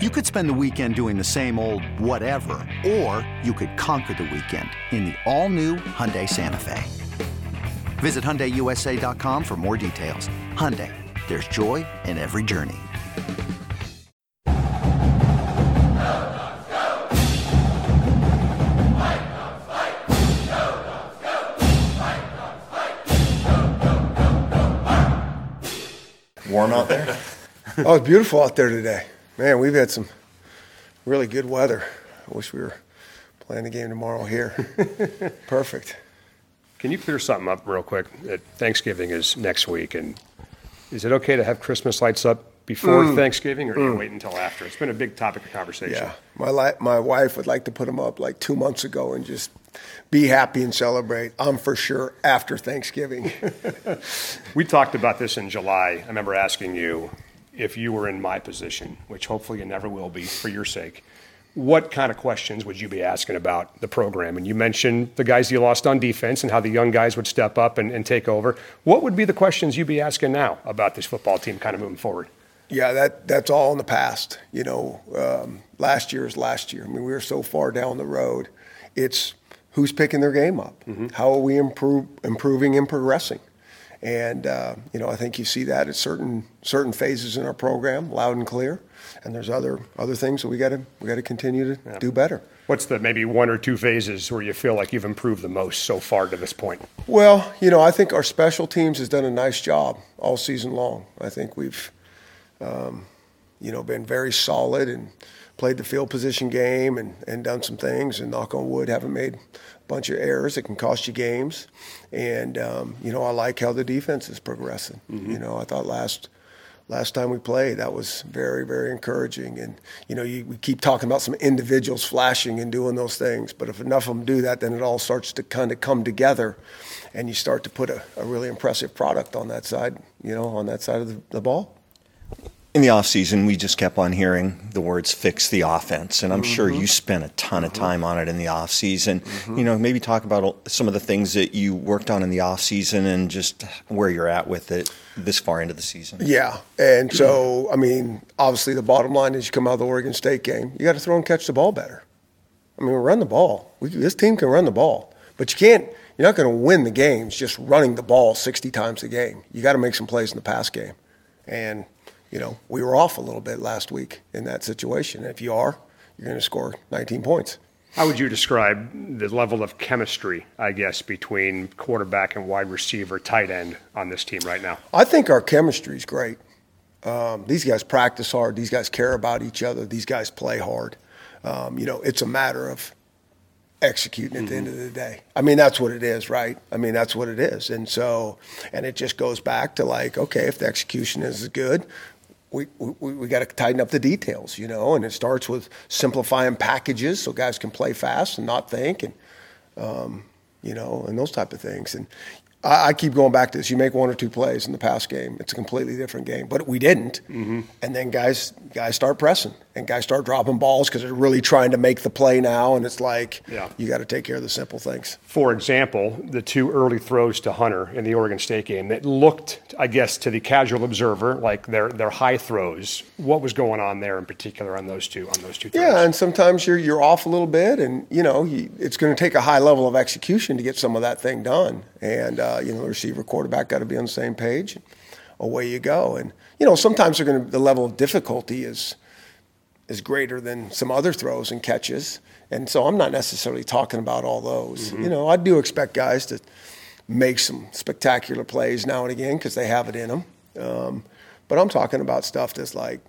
You could spend the weekend doing the same old whatever, or you could conquer the weekend in the all-new Hyundai Santa Fe. Visit HyundaiUSA.com for more details. Hyundai, there's joy in every journey. Warm out there? oh, it's beautiful out there today. Man, we've had some really good weather. I wish we were playing the game tomorrow here. Perfect. Can you clear something up real quick? Thanksgiving is next week, and is it okay to have Christmas lights up before Mm. Thanksgiving, or do you wait until after? It's been a big topic of conversation. Yeah, my li- my wife would like to put them up like two months ago and just be happy and celebrate. I'm for sure after Thanksgiving. We talked about this in July. I remember asking you if you were in my position, which hopefully you never will be for your sake. What kind of questions would you be asking about the program? And you mentioned the guys you lost on defense and how the young guys would step up and, and take over. What would be the questions you'd be asking now about this football team kind of moving forward? Yeah, that that's all in the past. You know, um, last year is last year. I mean, we were so far down the road. It's who's picking their game up. How are we improve, improving and progressing? And uh, you know, I think you see that at certain certain phases in our program, loud and clear. And there's other other things that we got to we got to continue to do better. What's the maybe one or two phases where you feel like you've improved the most so far to this point? Well, you know, I think our special teams has done a nice job all season long. I think we've, um, you know, been very solid and played the field position game and, and done some things. And knock on wood, haven't made a bunch of errors that can cost you games. And um, you know, I like how the defense is progressing. You know, I thought last last time we played that was very very encouraging and you know you, we keep talking about some individuals flashing and doing those things but if enough of them do that then it all starts to kind of come together and you start to put a, a really impressive product on that side you know on that side of the, the ball In the offseason, we just kept on hearing the words fix the offense. And I'm sure you mm-hmm. spent a ton of mm-hmm. time on it in the offseason. Mm-hmm. You know, maybe talk about some of the things that you worked on in the offseason and just where you're at with it this far into the season. Yeah, and so I mean, obviously the bottom line is you come out of the Oregon State game, you got to throw and catch the ball better. I mean, run the ball. We, this team can run the ball, but you can't. You're not going to win the games just running the ball 60 times a game. You got to make some plays in the pass game, and you know we were off a little bit last week in that situation. If you are, you're going to score 19 points. How would you describe the level of chemistry, I guess, between quarterback and wide receiver, tight end on this team right now? I think our chemistry is great. Um, these guys practice hard. These guys care about each other. These guys play hard. Um, you know, it's a matter of executing at the end of the day. I mean, that's what it is, right? I mean, that's what it is. And so, and it just goes back to like, okay, if the execution is good, we, we, we got to tighten up the details, you know, and it starts with simplifying packages so guys can play fast and not think and, um, you know, and those type of things. And I, I keep going back to this. You make one or two plays in the pass game, it's a completely different game. But we didn't. Mm-hmm. And then guys guys start pressing and guys start dropping balls because they're really trying to make the play now. And it's like Yeah. you got to take care of the simple things. For example, the two early throws to Hunter in the Oregon State game that looked, I guess, to the casual observer like they're, they're high throws. What was going on there in particular on those two on those two throws? Yeah, and sometimes you're you're off a little bit, and you know you, it's going to take a high level of execution to get some of that thing done. And uh, you know the receiver, quarterback got to be on the same page. Away you go, and you know sometimes they're going to the level of difficulty is is greater than some other throws and catches. And so I'm not necessarily talking about all those. You know, I do expect guys to make some spectacular plays now and again because they have it in them. Um, but I'm talking about stuff that's like,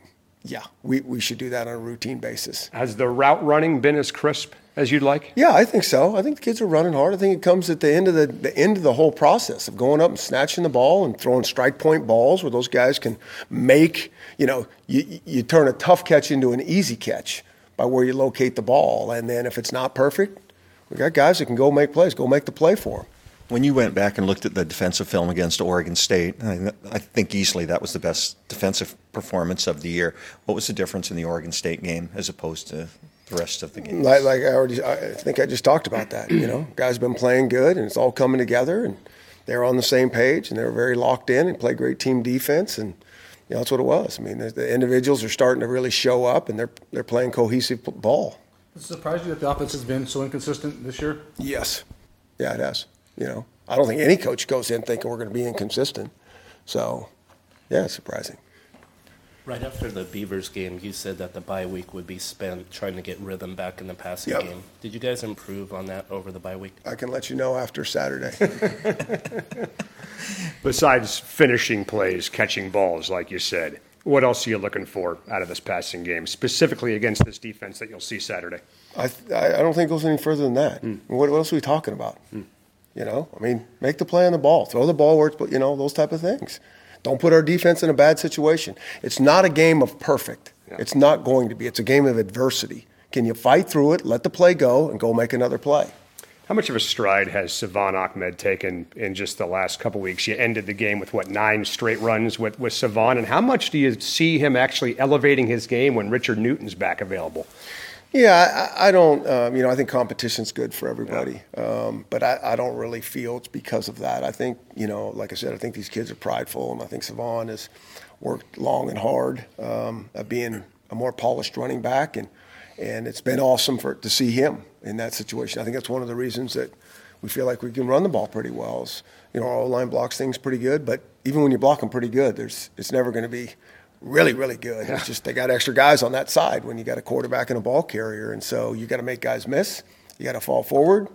yeah, we, we should do that on a routine basis. Has the route running been as crisp as you'd like? Yeah, I think so. I think the kids are running hard. I think it comes at the end of the, the end of the whole process of going up and snatching the ball and throwing strike point balls where those guys can make, you know, you, you turn a tough catch into an easy catch by where you locate the ball. And then if it's not perfect, we got guys that can go make plays, go make the play for them. When you went back and looked at the defensive film against Oregon State, I, I think easily that was the best defensive performance of the year. What was the difference in the Oregon State game as opposed to the rest of the game. Like, like I already, I think I just talked about that. You know, guys have been playing good, and it's all coming together, and they're on the same page, and they're very locked in and play great team defense, and You know, that's what it was. I mean, the, the individuals are starting to really show up, and they're they're playing cohesive ball. Does it surprise you that the offense has been so inconsistent this year? Yes, yeah, it has. You know, I don't think any coach goes in thinking we're going to be inconsistent. So, yeah, it's surprising. Right after the Beavers game, you said that the bye week would be spent trying to get rhythm back in the passing Yep. game. Did you guys improve on that over the bye week? I can let you know after Saturday. Besides finishing plays, catching balls, like you said, what else are you looking for out of this passing game, specifically against this defense that you'll see Saturday? I, I I don't think it goes any further than that. Hmm. What, what else are we talking about? Hmm. You know, I mean, make the play on the ball, throw the ball where it's, you know, those type of things. Don't put our defense in a bad situation. It's not a game of perfect. It's not going to be. It's a game of adversity. Can you fight through it, let the play go, and go make another play? How much of a stride has Salvon Ahmed taken in just the last couple weeks? You ended the game with what nine straight runs with with Salvon, and how much do you see him actually elevating his game when Richard Newton's back available? Yeah, I, I don't. Um, you know, I think competition's good for everybody, um, but I, I don't really feel it's because of that. I think, you know, like I said, I think these kids are prideful, and I think Salvon has worked long and hard um, at being a more polished running back, and and it's been awesome for to see him in that situation. I think that's one of the reasons that we feel like we can run the ball pretty well. Is, you know, our line blocks things pretty good, but even when you block them pretty good, there's it's never going to be really, really good. It's just they got extra guys on that side when you got a quarterback and a ball carrier, and so you got to make guys miss. You got to fall forward,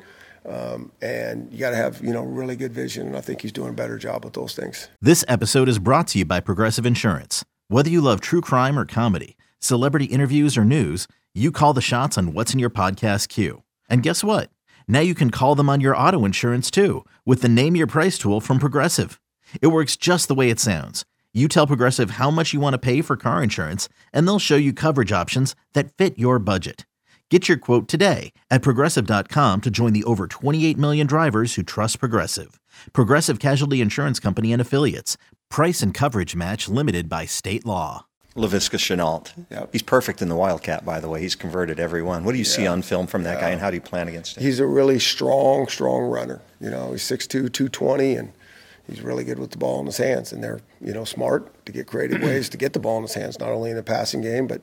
um, and you got to have you know really good vision. And I think he's doing a better job with those things. This episode is brought to you by Progressive Insurance. Whether you love true crime or comedy, celebrity interviews or news, you call the shots on what's in your podcast queue. And guess what? Now you can call them on your auto insurance too with the Name Your Price tool from Progressive. It works just the way it sounds. You tell Progressive how much you want to pay for car insurance, and they'll show you coverage options that fit your budget. Get your quote today at progressive.com to join the over 28 million drivers who trust Progressive. Progressive Casualty Insurance Company and Affiliates. Price and coverage match limited by state law. Laviska Shenault. Yep. He's perfect in the Wildcat, by the way. He's converted every one. What do you see on film from that guy, and how do you plan against him? He's a really strong, strong runner. You know, he's 6'2", 220, and he's really good with the ball in his hands. And they're you know smart to get creative ways to get the ball in his hands, not only in the passing game but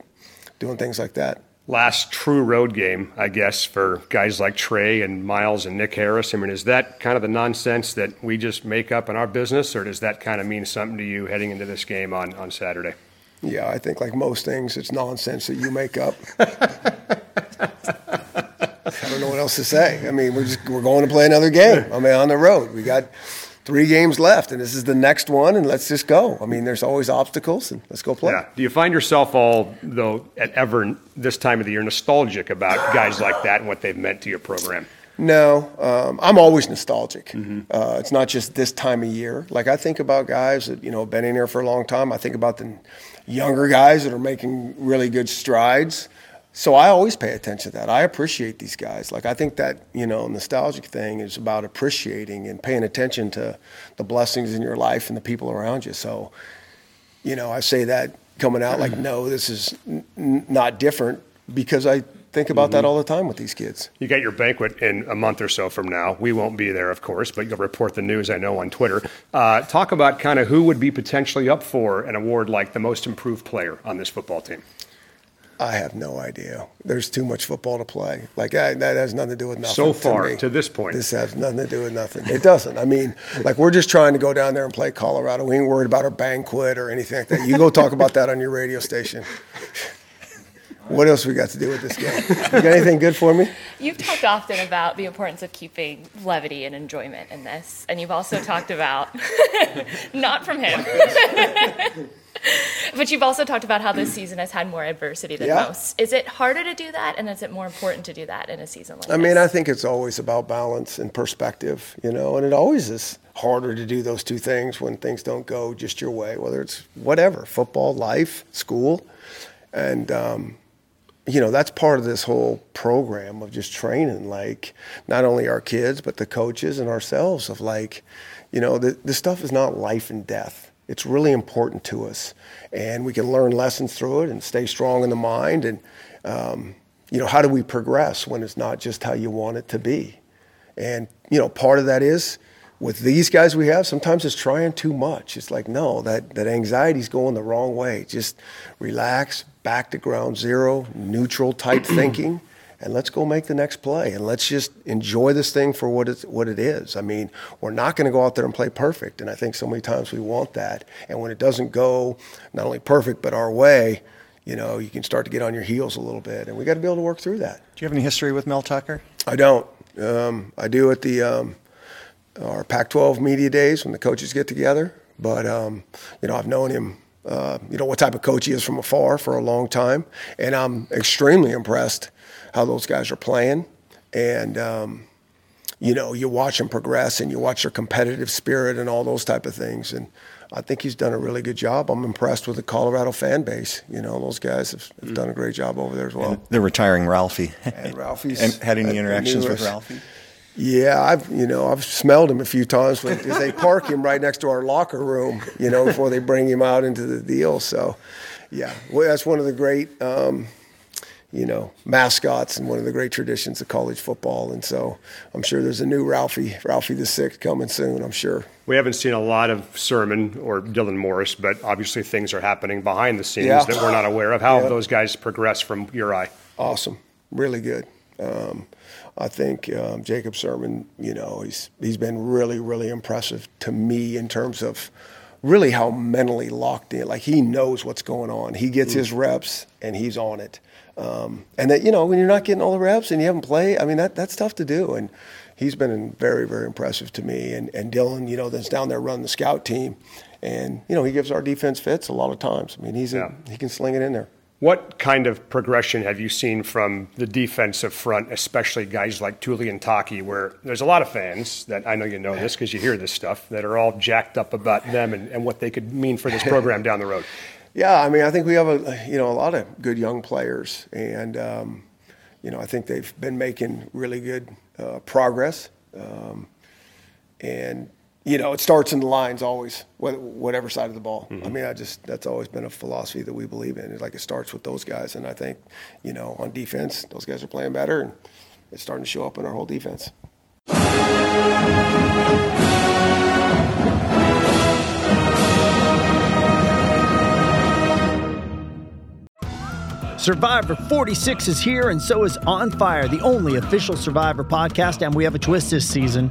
doing things like that. Last true road game, I guess, for guys like Trey and Myles and Nick Harris. I mean, is that kind of the nonsense that we just make up in our business, or does that kind of mean something to you heading into this game on, on Saturday? Yeah, I think like most things, it's nonsense that you make up. I don't know what else to say. I mean, we're just we're going to play another game. I mean, on the road, we got three games left, and this is the next one, and let's just go. I mean, there's always obstacles, and let's go play. Yeah. Do you find yourself all, though, at ever this time of the year nostalgic about guys like that and what they've meant to your program? No, um, I'm always nostalgic. Uh, it's not just this time of year. Like I think about guys that you know have been in here for a long time. I think about the younger guys that are making really good strides. So I always pay attention to that. I appreciate these guys. Like I think that you know nostalgic thing is about appreciating and paying attention to the blessings in your life and the people around you. So you know I say that coming out like no, this is n- not different because I think about that all the time with these kids. You got your banquet in a month or so from now. We won't be there, of course, but you'll report the news, I know, on Twitter. Uh, talk about kind of who would be potentially up for an award like the most improved player on this football team. I have no idea. There's too much football to play. Like I, that has nothing to do with nothing. So to far, me. to this point. this has nothing to do with nothing. It doesn't. I mean, like we're just trying to go down there and play Colorado. We ain't worried about our banquet or anything like that. You go talk about that on your radio station. What else we got to do with this game? You got anything good for me? You've talked often about the importance of keeping levity and enjoyment in this, and you've also talked about, not from him, but you've also talked about how this season has had more adversity than Yeah. most. Is it harder to do that, and is it more important to do that in a season like this? I mean, I think it's always about balance and perspective, you know, and it always is harder to do those two things when things don't go just your way, whether it's whatever football, life, school. And, um, you know, that's part of this whole program of just training, like not only our kids, but the coaches and ourselves of like, you know, the, this stuff is not life and death. It's really important to us. And we can learn lessons through it and stay strong in the mind. And, um, you know, how do we progress when it's not just how you want it to be? And, you know, part of that is with these guys we have, sometimes it's trying too much. It's like, no, that, that anxiety's going the wrong way. Just relax, back to ground zero, neutral type thinking, and let's go make the next play. And let's just enjoy this thing for what, it's, what it is. I mean, we're not going to go out there and play perfect. And I think so many times we want that. And when it doesn't go not only perfect, but our way, you know, you can start to get on your heels a little bit. And we got to be able to work through that. Do you have any history with Mel Tucker? I don't. Um, I do at the um, our Pac-12 media days when the coaches get together. But um, you know, I've known him. Uh, you know what type of coach he is from afar for a long time, and I'm extremely impressed how those guys are playing. And um, you know, you watch them progress, and you watch their competitive spirit and all those type of things. And I think he's done a really good job. I'm impressed with the Colorado fan base. You know, those guys have, have done a great job over there as well. And they're retiring Ralphie. And Ralphie's and had any interactions with Ralphie? Yeah, I've you know I've smelled him a few times because they park him right next to our locker room, you know, before they bring him out into the deal. So, yeah, well, that's one of the great, um, you know, mascots and one of the great traditions of college football. And so, I'm sure there's a new Ralphie, Ralphie the Sixth, coming soon. I'm sure. We haven't seen a lot of Sirmon or Dylan Morris, but obviously things are happening behind the scenes Yeah. that we're not aware of. How have those guys progressed from your eye? awesome, really good. Um, I think um, Jacob Sirmon, you know, he's he's been really, really impressive to me in terms of really how mentally locked in. Like he knows what's going on. He gets his reps and he's on it. Um, and that you know, when you're not getting all the reps and you haven't played, I mean that that's tough to do. And he's been very, very impressive to me. And and Dylan, you know, that's down there running the scout team, and you know he gives our defense fits a lot of times. I mean he's Yeah. a, he can sling it in there. What kind of progression have you seen from the defensive front, especially guys like Tuli and Taki, where there's a lot of fans that I know you know this because you hear this stuff that are all jacked up about them and, and what they could mean for this program down the road? Yeah, I mean, I think we have a you know a lot of good young players, and um, you know I think they've been making really good uh, progress, um, and you know it starts in the lines always, whatever side of the ball. Mm-hmm. I mean, I just that's always been a philosophy that we believe in. It's like it starts with those guys, and I think you know on defense those guys are playing better, and it's starting to show up in our whole defense. Survivor 46 is here, and so is On Fire, the only official Survivor podcast. And we have a twist this season.